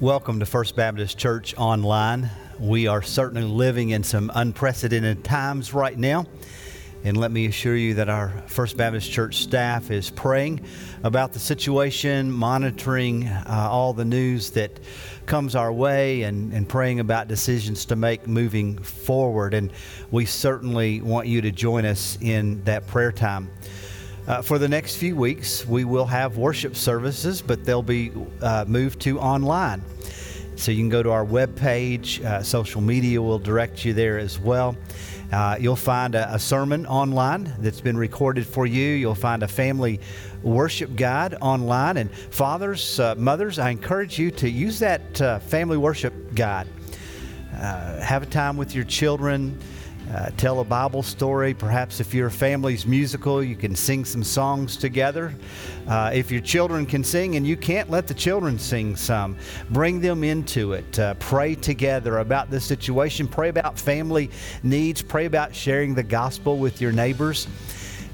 Welcome to First Baptist Church Online. We are certainly living in some unprecedented times right now. And let me assure you that our First Baptist Church staff is praying about the situation, monitoring uh, all the news that comes our way, and, and praying about decisions to make moving forward. And we certainly want you to join us in that prayer time. Uh, for the next few weeks, we will have worship services, but they'll be uh, moved to online. So you can go to our webpage. Uh, social media will direct you there as well. Uh, you'll find a, a, sermon online that's been recorded for you. You'll find a family worship guide online. And fathers, uh, mothers, I encourage you to use that uh, family worship guide. have a time with your children uh, tell a Bible story. Perhaps if your family's musical, you can sing some songs together. Uh, if your children can sing and you can't, let the children sing some. Bring them into it. Uh, pray together about this situation. Pray about family needs. Pray about sharing the gospel with your neighbors.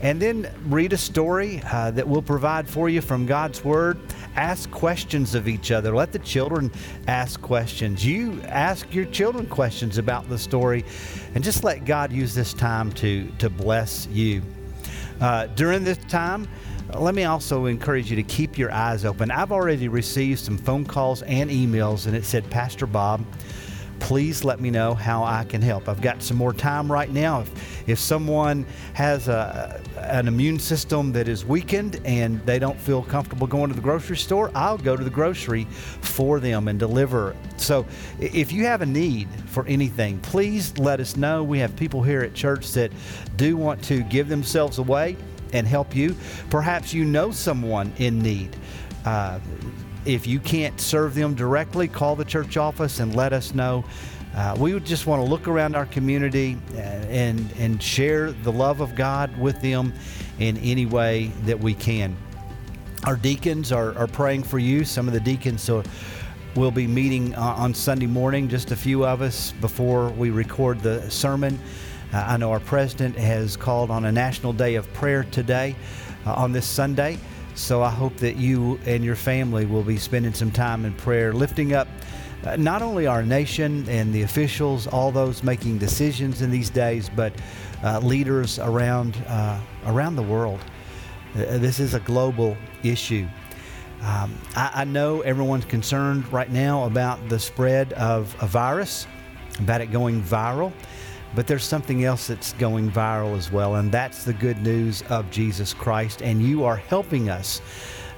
And then read a story uh, that will provide for you from God's Word. Ask questions of each other. Let the children ask questions. You ask your children questions about the story, and just let God use this time to, to bless you. Uh, during this time, let me also encourage you to keep your eyes open. I've already received some phone calls and emails, and it said, Pastor Bob, please let me know how I can help. I've got some more time right now. If, if someone has a, an immune system that is weakened and they don't feel comfortable going to the grocery store, I'll go to the grocery for them and deliver. So if you have a need for anything, please let us know. We have people here at church that do want to give themselves away and help you. Perhaps you know someone in need. Uh, if you can't serve them directly, call the church office and let us know. Uh, we would just want to look around our community uh, and, and share the love of God with them in any way that we can. Our deacons are, are praying for you. Some of the deacons are, will be meeting uh, on Sunday morning, just a few of us before we record the sermon. Uh, I know our president has called on a national day of prayer today uh, on this Sunday. So I hope that you and your family will be spending some time in prayer, lifting up uh, not only our nation and the officials, all those making decisions in these days, but uh, leaders around uh, around the world. Uh, this is a global issue. Um, I, I, know everyone's concerned right now about the spread of a virus, about it going viral. But there's something else that's going viral as well, and that's the good news of Jesus Christ. And you are helping us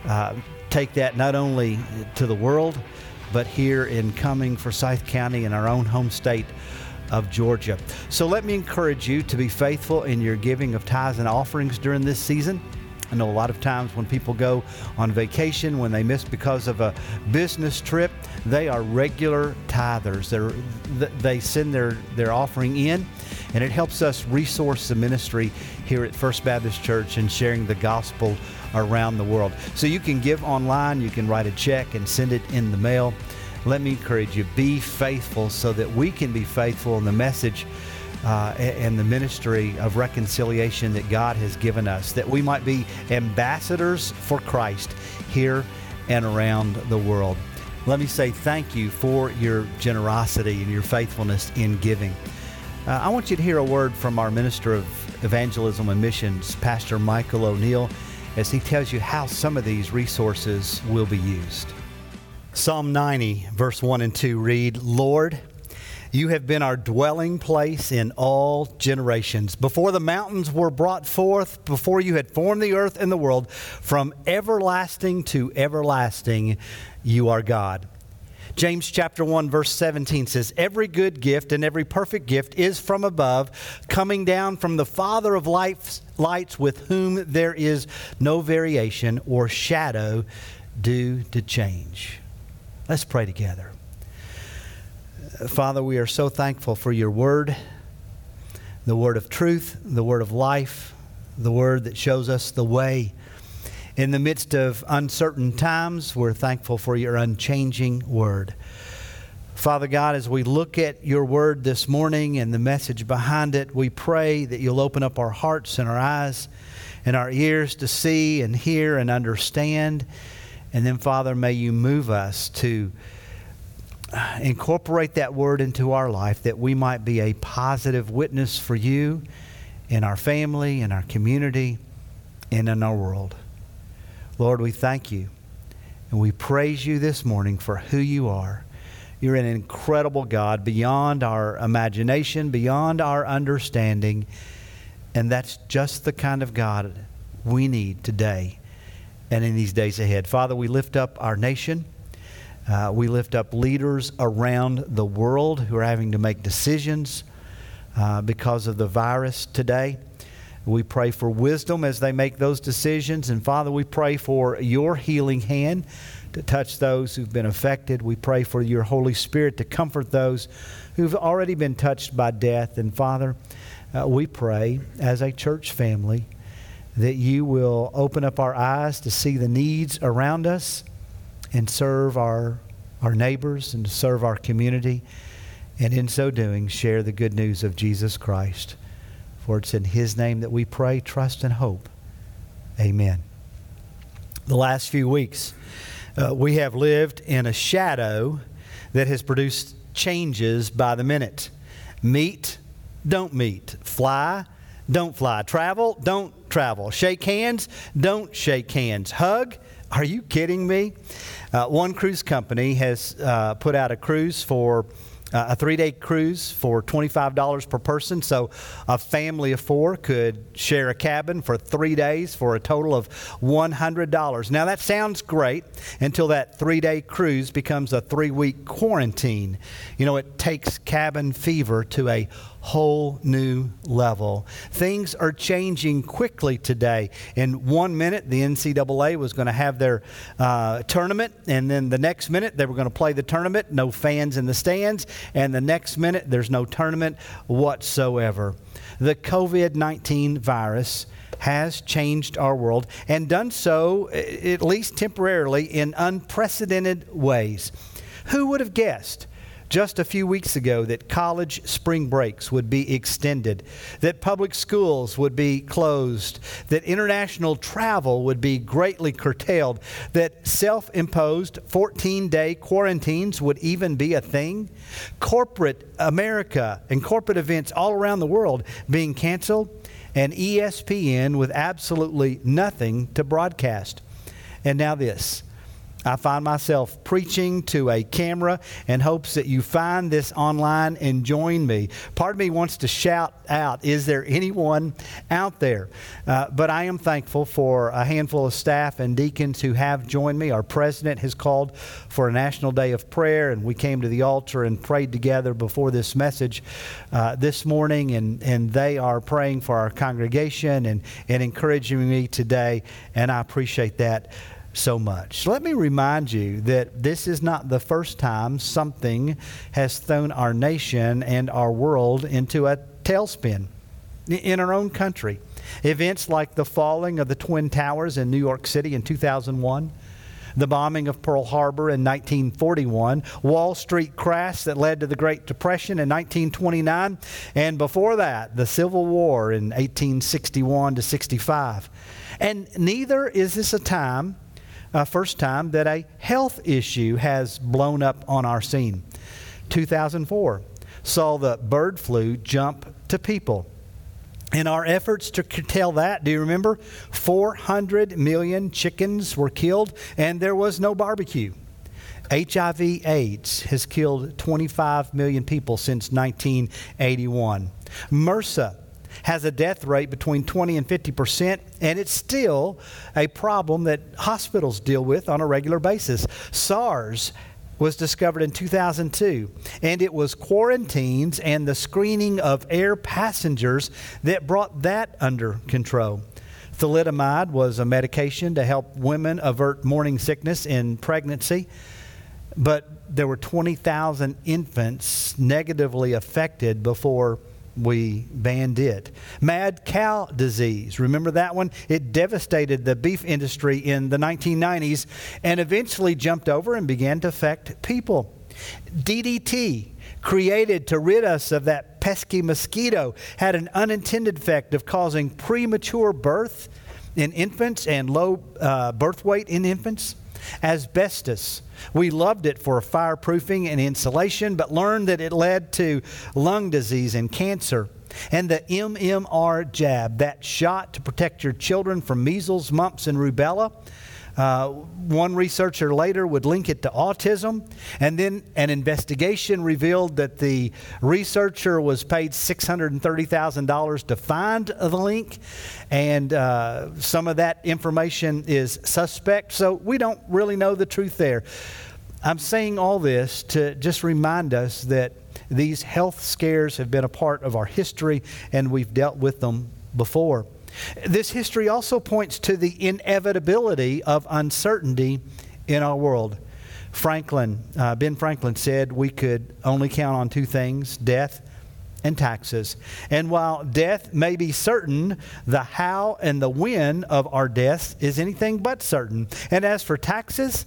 uh, take that not only to the world, but here in Cumming, Forsyth County, in our own home state of Georgia. So let me encourage you to be faithful in your giving of tithes and offerings during this season. I know a lot of times when people go on vacation, when they miss because of a business trip, they are regular tithers. They're, they send their, their offering in, and it helps us resource the ministry here at First Baptist Church and sharing the gospel around the world. So you can give online, you can write a check and send it in the mail. Let me encourage you, be faithful so that we can be faithful in the message uh, and the ministry of reconciliation that God has given us, that we might be ambassadors for Christ here and around the world. Let me say thank you for your generosity and your faithfulness in giving. Uh, I want you to hear a word from our Minister of Evangelism and Missions, Pastor Michael O'Neill, as he tells you how some of these resources will be used. Psalm 90, verse 1 and 2 read, Lord, you have been our dwelling place in all generations. Before the mountains were brought forth, before you had formed the earth and the world, from everlasting to everlasting, you are God. James chapter 1 verse 17 says every good gift and every perfect gift is from above coming down from the father of lights, lights with whom there is no variation or shadow due to change. Let's pray together. Father, we are so thankful for your word, the word of truth, the word of life, the word that shows us the way. In the midst of uncertain times, we're thankful for your unchanging word. Father God, as we look at your word this morning and the message behind it, we pray that you'll open up our hearts and our eyes and our ears to see and hear and understand. And then, Father, may you move us to incorporate that word into our life that we might be a positive witness for you in our family, in our community, and in our world. Lord, we thank you and we praise you this morning for who you are. You're an incredible God beyond our imagination, beyond our understanding. And that's just the kind of God we need today and in these days ahead. Father, we lift up our nation. Uh, we lift up leaders around the world who are having to make decisions uh, because of the virus today. We pray for wisdom as they make those decisions. And Father, we pray for your healing hand to touch those who've been affected. We pray for your Holy Spirit to comfort those who've already been touched by death. And Father, uh, we pray as a church family that you will open up our eyes to see the needs around us and serve our, our neighbors and serve our community. And in so doing, share the good news of Jesus Christ. For it's in His name that we pray, trust, and hope. Amen. The last few weeks, uh, we have lived in a shadow that has produced changes by the minute. Meet, don't meet. Fly, don't fly. Travel, don't travel. Shake hands, don't shake hands. Hug, are you kidding me? Uh, one cruise company has uh, put out a cruise for uh, a three day cruise for $25 per person. So a family of four could share a cabin for three days for a total of $100. Now that sounds great until that three day cruise becomes a three week quarantine. You know, it takes cabin fever to a whole new level. Things are changing quickly today. In one minute, the NCAA was going to have their uh, tournament, and then the next minute, they were going to play the tournament, no fans in the stands, and the next minute, there's no tournament whatsoever. The COVID 19 virus has changed our world and done so, at least temporarily, in unprecedented ways. Who would have guessed? Just a few weeks ago that college spring breaks would be extended, that public schools would be closed, that international travel would be greatly curtailed, that self imposed 14 day quarantines would even be a thing, corporate America and corporate events all around the world being canceled, and ESPN with absolutely nothing to broadcast. And now this. I find myself preaching to a camera in hopes that you find this online and join me. Part of me wants to shout out, Is there anyone out there? Uh, but I am thankful for a handful of staff and deacons who have joined me. Our president has called for a national day of prayer, and we came to the altar and prayed together before this message uh, this morning, and, and they are praying for our congregation and, and encouraging me today, and I appreciate that so much. Let me remind you that this is not the first time something has thrown our nation and our world into a tailspin in our own country. Events like the falling of the Twin Towers in New York City in 2001, the bombing of Pearl Harbor in 1941, Wall Street crash that led to the Great Depression in 1929, and before that, the Civil War in 1861 to 65. And neither is this a time uh, first time that a health issue has blown up on our scene. 2004 saw the bird flu jump to people. In our efforts to curtail that, do you remember? 400 million chickens were killed and there was no barbecue. HIV AIDS has killed 25 million people since 1981. MRSA has a death rate between 20 and 50 percent, and it's still a problem that hospitals deal with on a regular basis. SARS was discovered in 2002, and it was quarantines and the screening of air passengers that brought that under control. Thalidomide was a medication to help women avert morning sickness in pregnancy, but there were 20,000 infants negatively affected before we banned it. Mad cow disease, remember that one? It devastated the beef industry in the 1990s and eventually jumped over and began to affect people. DDT, created to rid us of that pesky mosquito, had an unintended effect of causing premature birth in infants and low uh, birth weight in infants. Asbestos. We loved it for fireproofing and insulation, but learned that it led to lung disease and cancer. And the MMR jab, that shot to protect your children from measles, mumps, and rubella. Uh, one researcher later would link it to autism, and then an investigation revealed that the researcher was paid $630,000 to find the link, and uh, some of that information is suspect, so we don't really know the truth there. I'm saying all this to just remind us that these health scares have been a part of our history, and we've dealt with them before. This history also points to the inevitability of uncertainty in our world. Franklin, uh, Ben Franklin said we could only count on two things death and taxes. And while death may be certain, the how and the when of our death is anything but certain. And as for taxes,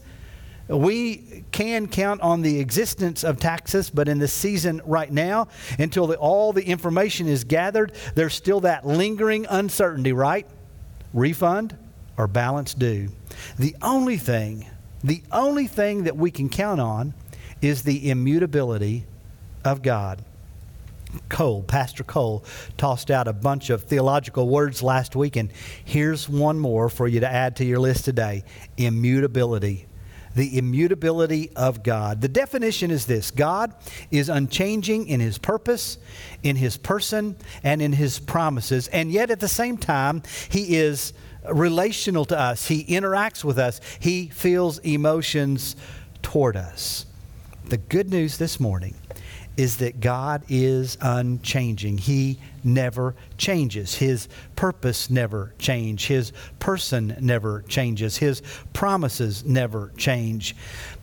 we can count on the existence of taxes, but in the season right now, until the, all the information is gathered, there's still that lingering uncertainty, right? Refund or balance due. The only thing, the only thing that we can count on is the immutability of God. Cole, Pastor Cole, tossed out a bunch of theological words last week, and here's one more for you to add to your list today immutability the immutability of God. The definition is this God is unchanging in his purpose, in his person, and in his promises. And yet at the same time, he is relational to us, he interacts with us, he feels emotions toward us. The good news this morning is that God is unchanging. He never changes. His purpose never change. His person never changes. His promises never change.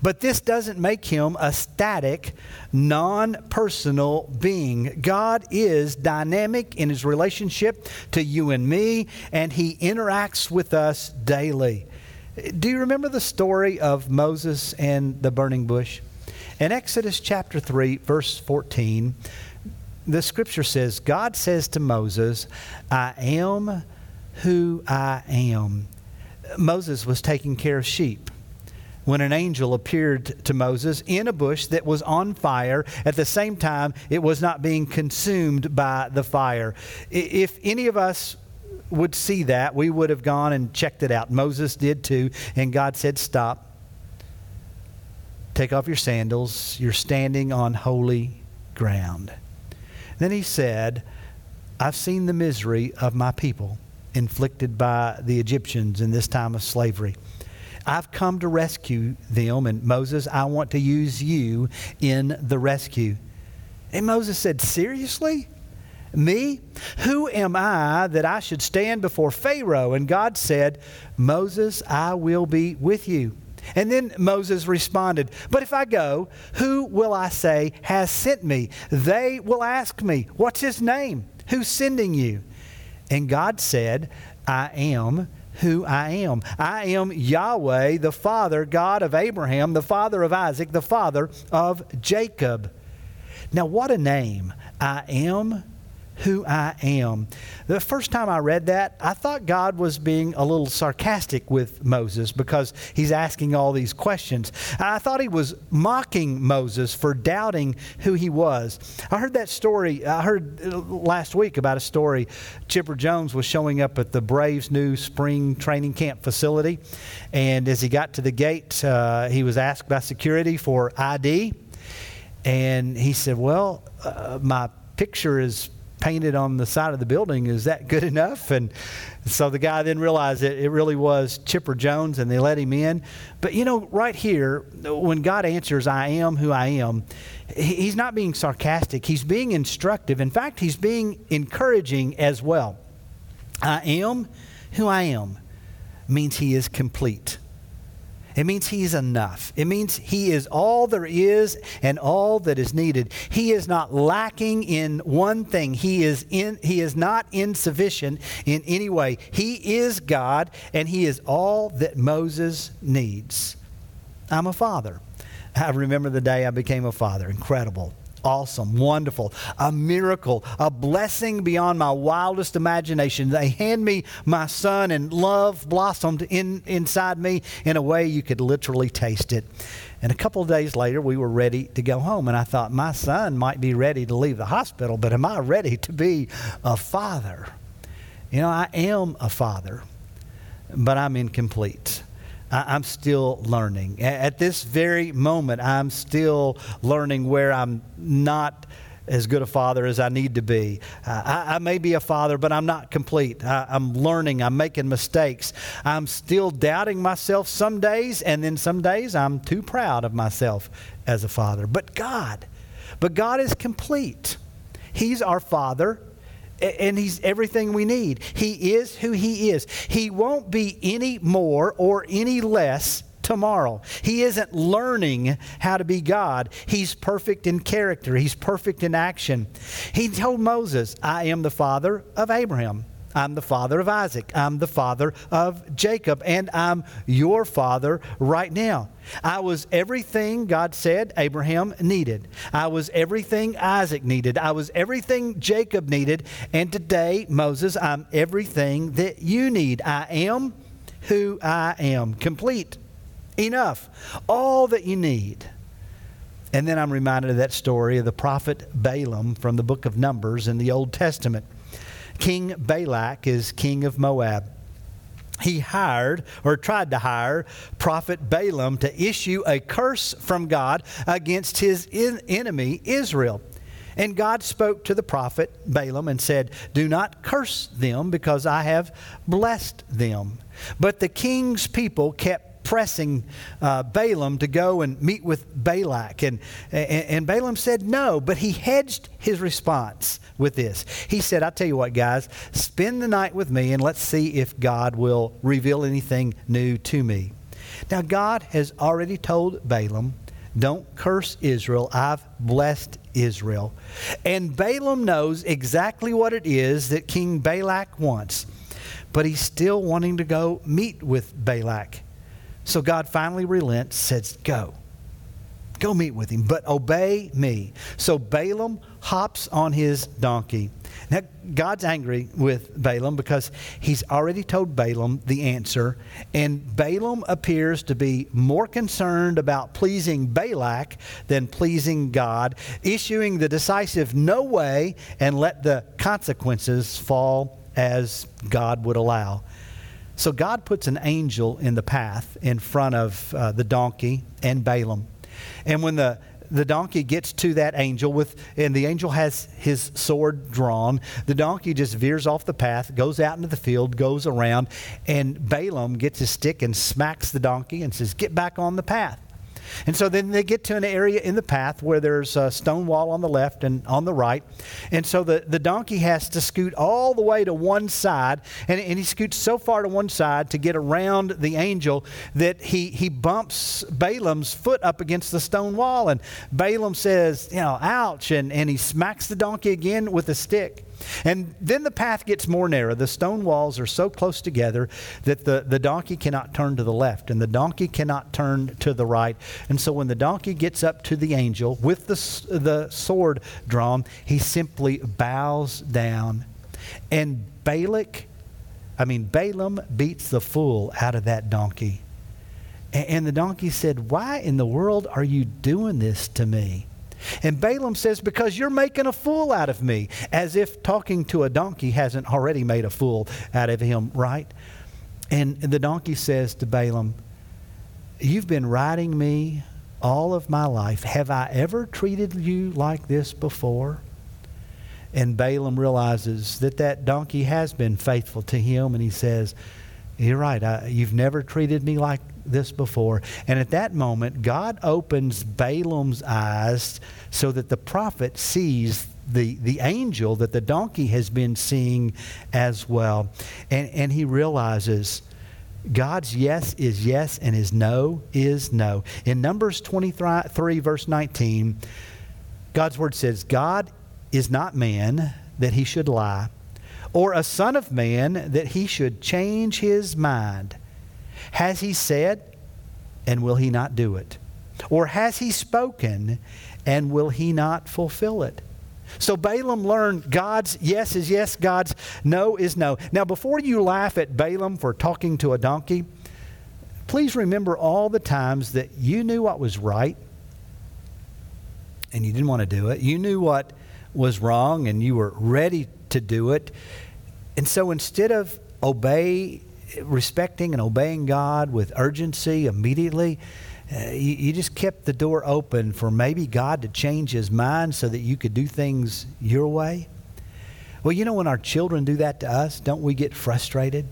But this doesn't make him a static, non personal being. God is dynamic in his relationship to you and me, and he interacts with us daily. Do you remember the story of Moses and the burning bush? In Exodus chapter 3, verse 14, the scripture says, God says to Moses, I am who I am. Moses was taking care of sheep when an angel appeared to Moses in a bush that was on fire. At the same time, it was not being consumed by the fire. If any of us would see that, we would have gone and checked it out. Moses did too, and God said, Stop. Take off your sandals. You're standing on holy ground. Then he said, I've seen the misery of my people inflicted by the Egyptians in this time of slavery. I've come to rescue them, and Moses, I want to use you in the rescue. And Moses said, Seriously? Me? Who am I that I should stand before Pharaoh? And God said, Moses, I will be with you. And then Moses responded, But if I go, who will I say has sent me? They will ask me, What's his name? Who's sending you? And God said, I am who I am. I am Yahweh, the Father, God of Abraham, the Father of Isaac, the Father of Jacob. Now, what a name! I am who I am. The first time I read that, I thought God was being a little sarcastic with Moses because he's asking all these questions. I thought he was mocking Moses for doubting who he was. I heard that story, I heard last week about a story. Chipper Jones was showing up at the Braves' new spring training camp facility, and as he got to the gate, uh, he was asked by security for ID. And he said, Well, uh, my picture is painted on the side of the building. Is that good enough? And so the guy then realized that it really was Chipper Jones and they let him in. But you know, right here, when God answers, I am who I am, he's not being sarcastic. He's being instructive. In fact, he's being encouraging as well. I am who I am means he is complete. It means He's enough. It means He is all there is and all that is needed. He is not lacking in one thing. He is, in, he is not insufficient in any way. He is God and He is all that Moses needs. I'm a father. I remember the day I became a father. Incredible. Awesome, wonderful, a miracle, a blessing beyond my wildest imagination. They hand me my son, and love blossomed in, inside me in a way you could literally taste it. And a couple of days later, we were ready to go home. And I thought, my son might be ready to leave the hospital, but am I ready to be a father? You know, I am a father, but I'm incomplete. I'm still learning. At this very moment, I'm still learning where I'm not as good a father as I need to be. Uh, I, I, may be a father, but I'm not complete. I, I'm learning. I'm making mistakes. I'm still doubting myself some days, and then some days I'm too proud of myself as a father. But God, but God is complete. He's our father and he's everything we need. He is who he is. He won't be any more or any less tomorrow. He isn't learning how to be God. He's perfect in character, he's perfect in action. He told Moses, I am the father of Abraham. I'm the father of Isaac. I'm the father of Jacob. And I'm your father right now. I was everything God said Abraham needed. I was everything Isaac needed. I was everything Jacob needed. And today, Moses, I'm everything that you need. I am who I am. Complete. Enough. All that you need. And then I'm reminded of that story of the prophet Balaam from the book of Numbers in the Old Testament. King Balak is king of Moab. He hired or tried to hire prophet Balaam to issue a curse from God against his enemy Israel. And God spoke to the prophet Balaam and said, Do not curse them because I have blessed them. But the king's people kept pressing uh, Balaam to go and meet with Balak. And, and, and Balaam said no, but he hedged his response with this. He said, i tell you what, guys, spend the night with me and let's see if God will reveal anything new to me. Now, God has already told Balaam, don't curse Israel. I've blessed Israel. And Balaam knows exactly what it is that King Balak wants, but he's still wanting to go meet with Balak. So God finally relents, says, Go. Go meet with him, but obey me. So Balaam hops on his donkey. Now, God's angry with Balaam because he's already told Balaam the answer, and Balaam appears to be more concerned about pleasing Balak than pleasing God, issuing the decisive no way and let the consequences fall as God would allow. So God puts an angel in the path in front of uh, the donkey and Balaam. And when the the donkey gets to that angel with and the angel has his sword drawn the donkey just veers off the path goes out into the field goes around and balaam gets his stick and smacks the donkey and says get back on the path and so then they get to an area in the path where there's a stone wall on the left and on the right. And so the, the donkey has to scoot all the way to one side. And, and he scoots so far to one side to get around the angel that he, he bumps Balaam's foot up against the stone wall. And Balaam says, you know, ouch. And, and he smacks the donkey again with a stick. And then the path gets more narrow. The stone walls are so close together that the, the donkey cannot turn to the left and the donkey cannot turn to the right. And so when the donkey gets up to the angel with the, the sword drawn, he simply bows down. And Balak, I mean, Balaam beats the fool out of that donkey. And, and the donkey said, Why in the world are you doing this to me? And Balaam says, Because you're making a fool out of me, as if talking to a donkey hasn't already made a fool out of him, right? And the donkey says to Balaam, You've been riding me all of my life. Have I ever treated you like this before? And Balaam realizes that that donkey has been faithful to him, and he says, You're right. I, you've never treated me like this before. And at that moment, God opens Balaam's eyes so that the prophet sees the, the angel that the donkey has been seeing as well. And, and he realizes God's yes is yes and his no is no. In Numbers 23, verse 19, God's word says, God is not man that he should lie, or a son of man that he should change his mind. Has he said, and will he not do it? Or has he spoken, and will he not fulfill it? So Balaam learned God's yes is yes, God's no is no. Now, before you laugh at Balaam for talking to a donkey, please remember all the times that you knew what was right and you didn't want to do it. You knew what was wrong and you were ready to do it. And so instead of obey, respecting and obeying God with urgency immediately, uh, you, you, just kept the door open for maybe God to change his mind so that you could do things your way. Well, you know, when our children do that to us, don't we get frustrated?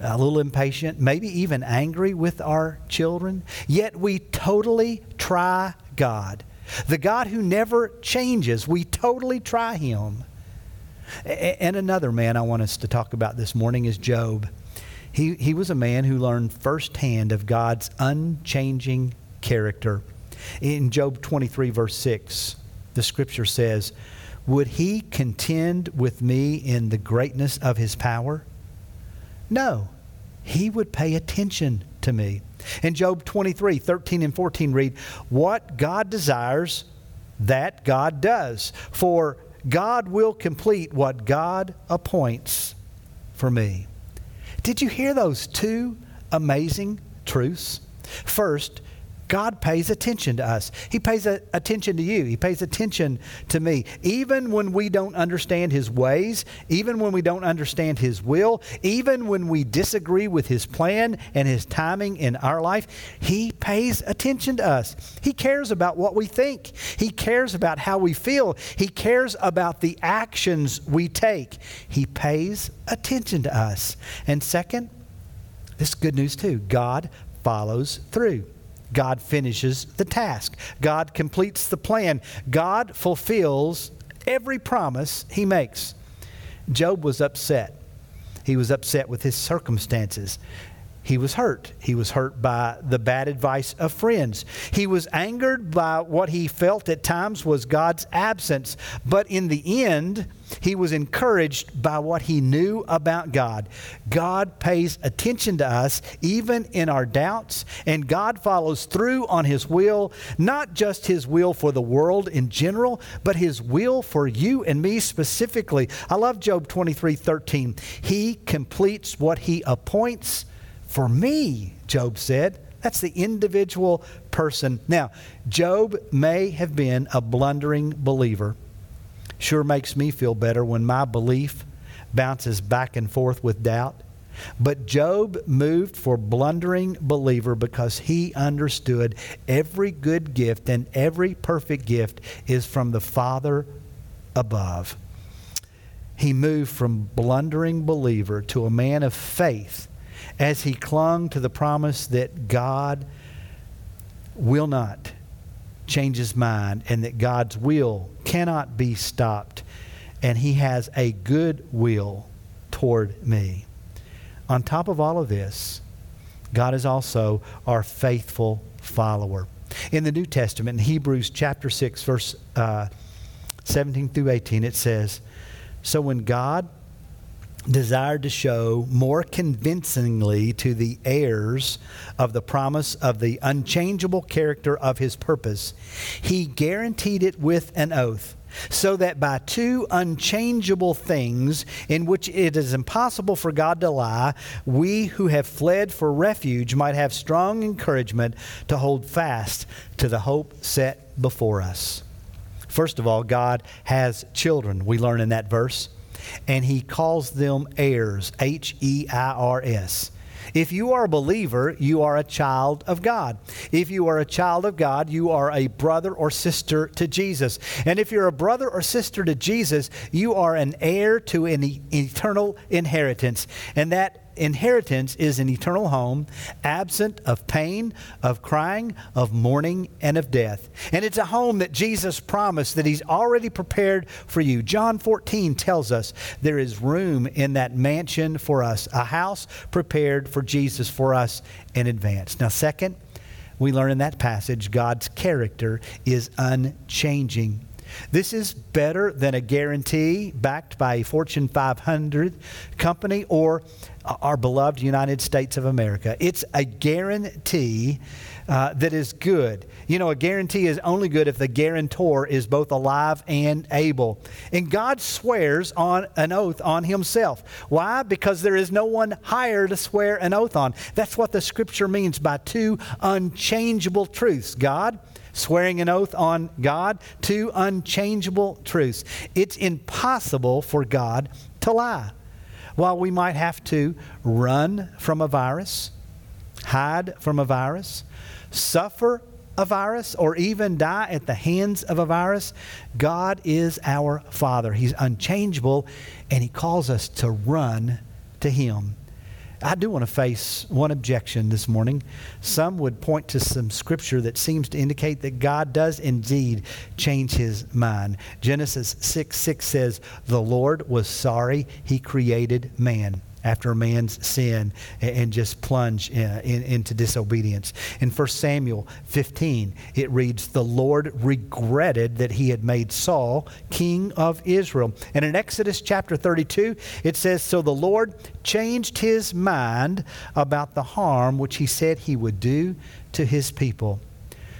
A little impatient, maybe even angry with our children? Yet we totally try God. The God who never changes, we totally try him. And another man I want us to talk about this morning is Job. He, he was a man who learned firsthand of God's unchanging character. In Job 23, verse 6, the scripture says, Would he contend with me in the greatness of his power? No, he would pay attention to me. In Job 23, 13 and 14 read, What God desires, that God does. For God will complete what God appoints for me. Did you hear those two amazing truths? First, God pays attention to us. He pays a, attention to you. He pays attention to me. Even when we don't understand His ways, even when we don't understand His will, even when we disagree with His plan and His timing in our life, He pays attention to us. He cares about what we think, He cares about how we feel, He cares about the actions we take. He pays attention to us. And second, this is good news too God follows through. God finishes the task. God completes the plan. God fulfills every promise he makes. Job was upset. He was upset with his circumstances. He was hurt. He was hurt by the bad advice of friends. He was angered by what he felt at times was God's absence. But in the end, he was encouraged by what he knew about God. God pays attention to us even in our doubts, and God follows through on his will, not just his will for the world in general, but his will for you and me specifically. I love Job 23 13. He completes what he appoints for me, Job said. That's the individual person. Now, Job may have been a blundering believer. Sure makes me feel better when my belief bounces back and forth with doubt. But Job moved for blundering believer because he understood every good gift and every perfect gift is from the Father above. He moved from blundering believer to a man of faith as he clung to the promise that God will not change his mind and that God's will cannot be stopped and he has a good will toward me. On top of all of this, God is also our faithful follower. In the New Testament, in Hebrews chapter 6, verse uh, 17 through 18, it says, So when God desired to show more convincingly to the heirs of the promise of the unchangeable character of his purpose, he guaranteed it with an oath. So that by two unchangeable things in which it is impossible for God to lie, we who have fled for refuge might have strong encouragement to hold fast to the hope set before us. First of all, God has children, we learn in that verse and he calls them heirs, H E I R S. If you are a believer, you are a child of God. If you are a child of God, you are a brother or sister to Jesus. And if you're a brother or sister to Jesus, you are an heir to an eternal inheritance. And that inheritance is an eternal home, absent of pain, of crying, of mourning, and of death. And it's a home that Jesus promised that He's already prepared for you. John 14 tells us there is room in that mansion for us, a house prepared for Jesus for us in advance. Now, second, we learn in that passage God's character is unchanging. This is better than a guarantee backed by a Fortune 500 company or our beloved United States of America. It's a guarantee uh, that is good. You know, a guarantee is only good if the guarantor is both alive and able. And God swears on an oath on himself. Why? Because there is no one higher to swear an oath on. That's what the scripture means by two unchangeable truths God swearing an oath on God, two unchangeable truths. It's impossible for God to lie. While we might have to run from a virus, hide from a virus, suffer a virus, or even die at the hands of a virus, God is our Father. He's unchangeable, and He calls us to run to Him. I do want to face one objection this morning. Some would point to some scripture that seems to indicate that God does indeed change his mind. Genesis 6 6 says, The Lord was sorry he created man after a man's sin and just plunge uh, in, into disobedience. In 1 Samuel 15, it reads, The Lord regretted that he had made Saul king of Israel. And in Exodus chapter 32, it says, So the Lord changed his mind about the harm which he said he would do to his people.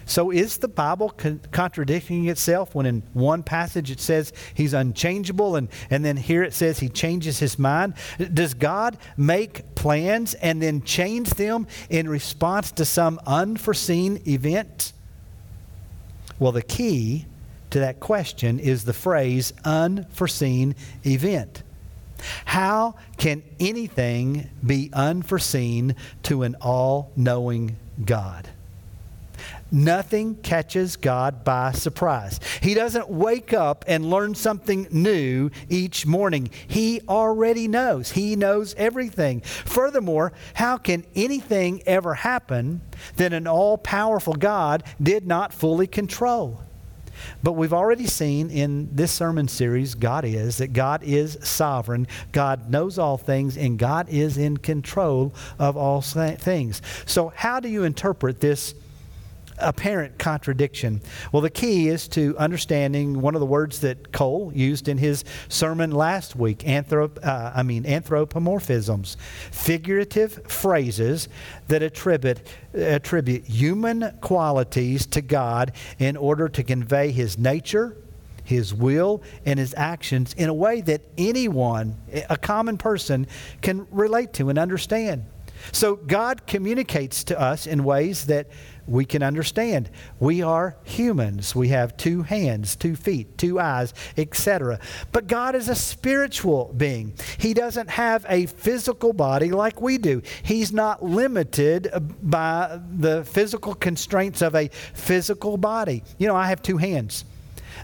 So is the Bible con- contradicting itself when in one passage it says he's unchangeable and, and then here it says he changes his mind? Does God make plans and then change them in response to some unforeseen event? Well, the key to that question is the phrase unforeseen event. How can anything be unforeseen to an all knowing God? Nothing catches God by surprise. He doesn't wake up and learn something new each morning. He already knows. He knows everything. Furthermore, how can anything ever happen that an all powerful God did not fully control? But we've already seen in this sermon series, God is, that God is sovereign, God knows all things, and God is in control of all things. So, how do you interpret this? Apparent contradiction? Well, the key is to understanding one of the words that Cole used in his sermon last week, anthrop, uh, I mean anthropomorphisms, figurative phrases that attribute, attribute human qualities to God in order to convey his nature, his will and his actions in a way that anyone, a common person, can relate to and understand. So God communicates to us in ways that we can understand. We are humans. We have two hands, two feet, two eyes, etc. But God is a spiritual being. He doesn't have a physical body like we do. He's not limited by the physical constraints of a physical body. You know, I have two hands.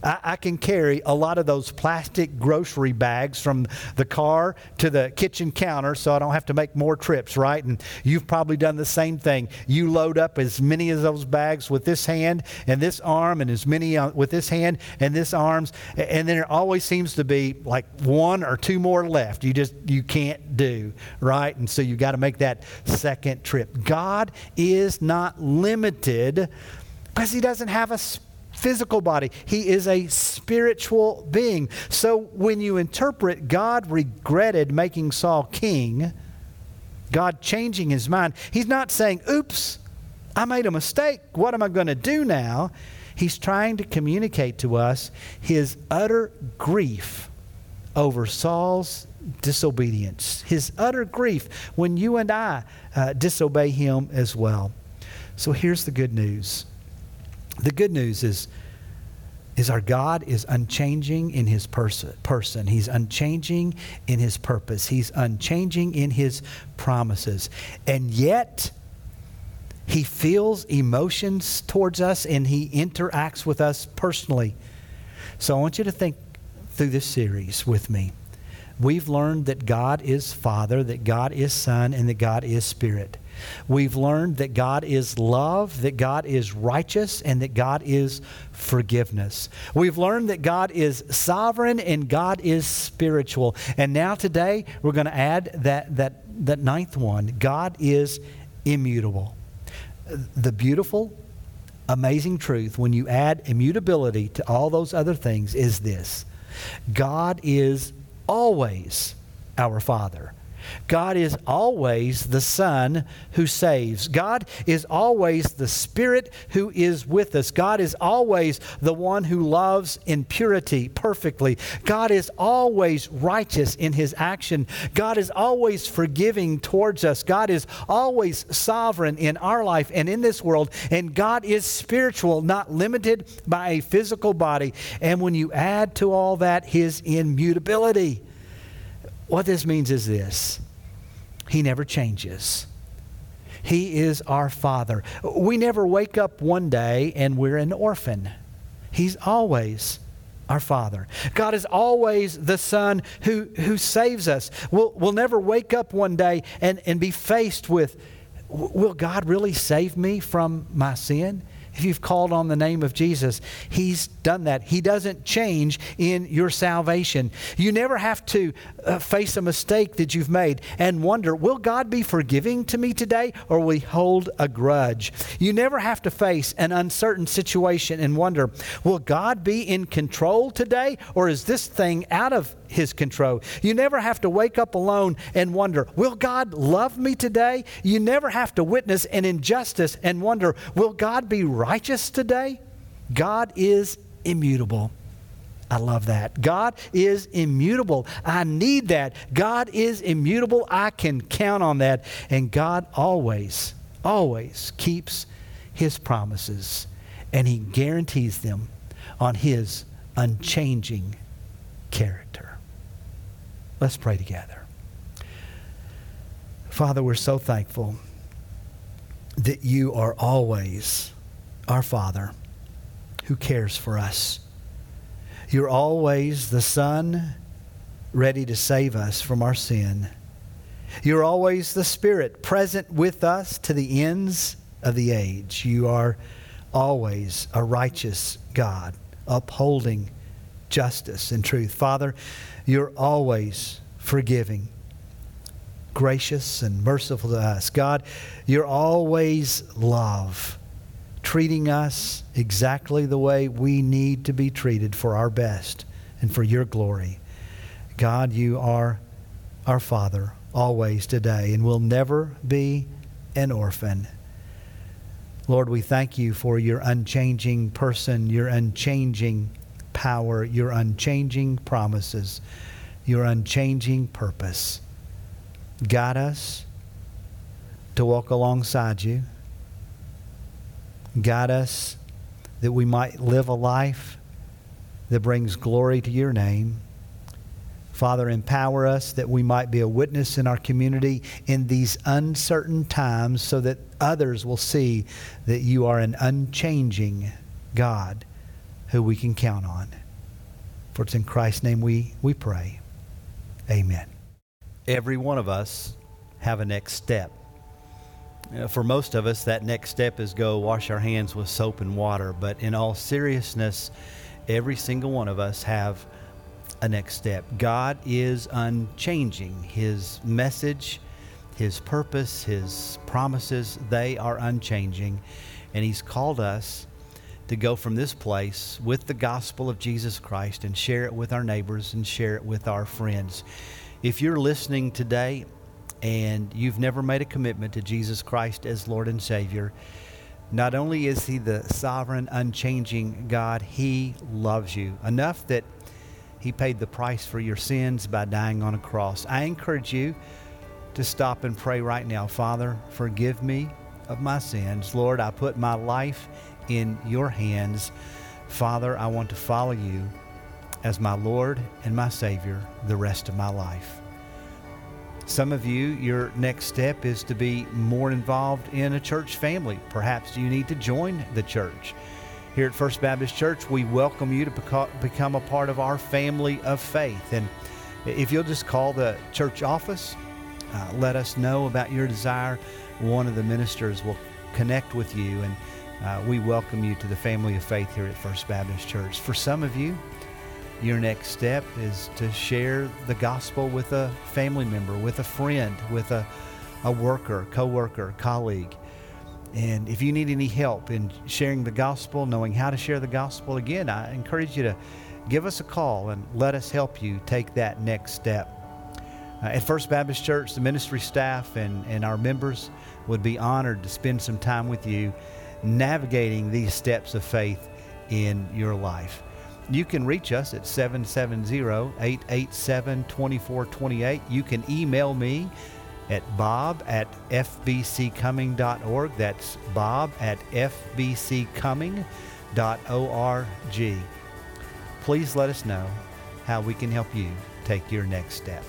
I, I, can carry a lot of those plastic grocery bags from the car to the kitchen counter so I don't have to make more trips, right? And you've probably done the same thing. You load up as many of those bags with this hand and this arm, and as many uh, with this hand and this arms, and then there always seems to be like one or two more left. You just you can't do, right? And so you got to make that second trip. God is not limited because he doesn't have a physical body. He is a spiritual being. So when you interpret God regretted making Saul king, God changing his mind, he's not saying, oops, I made a mistake. What am I going to do now? He's trying to communicate to us his utter grief over Saul's disobedience, his utter grief when you and I uh, disobey him as well. So here's the good news the good news is, is our God is unchanging in his pers- person. He's unchanging in his purpose. He's unchanging in his promises. And yet, he feels emotions towards us and he interacts with us personally. So I want you to think through this series with me. We've learned that God is Father, that God is Son, and that God is Spirit. We've learned that God is love, that God is righteous, and that God is forgiveness. We've learned that God is sovereign and God is spiritual. And now today, we're going to add that, that, that ninth one God is immutable. The beautiful, amazing truth when you add immutability to all those other things is this God is always our Father. God is always the Son who saves. God is always the Spirit who is with us. God is always the one who loves in purity perfectly. God is always righteous in his action. God is always forgiving towards us. God is always sovereign in our life and in this world. And God is spiritual, not limited by a physical body. And when you add to all that his immutability, what this means is this He never changes. He is our Father. We never wake up one day and we're an orphan. He's always our Father. God is always the Son who, who saves us. We'll, we'll never wake up one day and, and be faced with, will God really save me from my sin? If you've called on the name of Jesus, He's done that. He doesn't change in your salvation. You never have to uh, face a mistake that you've made and wonder, will God be forgiving to me today or will He hold a grudge? You never have to face an uncertain situation and wonder, will God be in control today or is this thing out of his control. You never have to wake up alone and wonder, will God love me today? You never have to witness an injustice and wonder, will God be righteous today? God is immutable. I love that. God is immutable. I need that. God is immutable. I can count on that. And God always, always keeps his promises and he guarantees them on his unchanging character. Let's pray together. Father, we're so thankful that you are always our Father who cares for us. You're always the Son ready to save us from our sin. You're always the Spirit present with us to the ends of the age. You are always a righteous God, upholding justice and truth. Father, you're always forgiving, gracious, and merciful to us. God, you're always love, treating us exactly the way we need to be treated for our best and for your glory. God, you are our Father always today and will never be an orphan. Lord, we thank you for your unchanging person, your unchanging power, your unchanging promises, your unchanging purpose. Guide us to walk alongside you. Guide us that we might live a life that brings glory to your name. Father, empower us that we might be a witness in our community in these uncertain times so that others will see that you are an unchanging God who we can count on. For it's in Christ's name we, we pray. Amen. Every one of us have a next step. Uh, for most of us, that next step is go wash our hands with soap and water. But in all seriousness, every single one of us have a next step. God is unchanging. His message, His purpose, His promises, they are unchanging. And He's called us to go from this place with the gospel of Jesus Christ and share it with our neighbors and share it with our friends. If you're listening today and you've never made a commitment to Jesus Christ as Lord and Savior, not only is He the sovereign, unchanging God, He loves you enough that He paid the price for your sins by dying on a cross. I encourage you to stop and pray right now. Father, forgive me of my sins. Lord, I put my life in your hands. Father, I want to follow you as my Lord and my Savior the rest of my life. Some of you, your next step is to be more involved in a church family. Perhaps you need to join the church. Here at First Baptist Church, we welcome you to become a part of our family of faith. And if you'll just call the church office, uh, let us know about your desire. One of the ministers will connect with you and uh, we welcome you to the family of faith here at First Baptist Church. For some of you, your next step is to share the gospel with a family member, with a friend, with a, a worker, co-worker, colleague. And if you need any help in sharing the gospel, knowing how to share the gospel, again, I encourage you to give us a call and let us help you take that next step. Uh, at First Baptist Church, the ministry staff and, and our members would be honored to spend some time with you navigating these steps of faith in your life. You can reach us at 770 887 2428. You can email me at bob at fbccumming.org. That's bob at fbccumming.org. Please let us know how we can help you take your next step.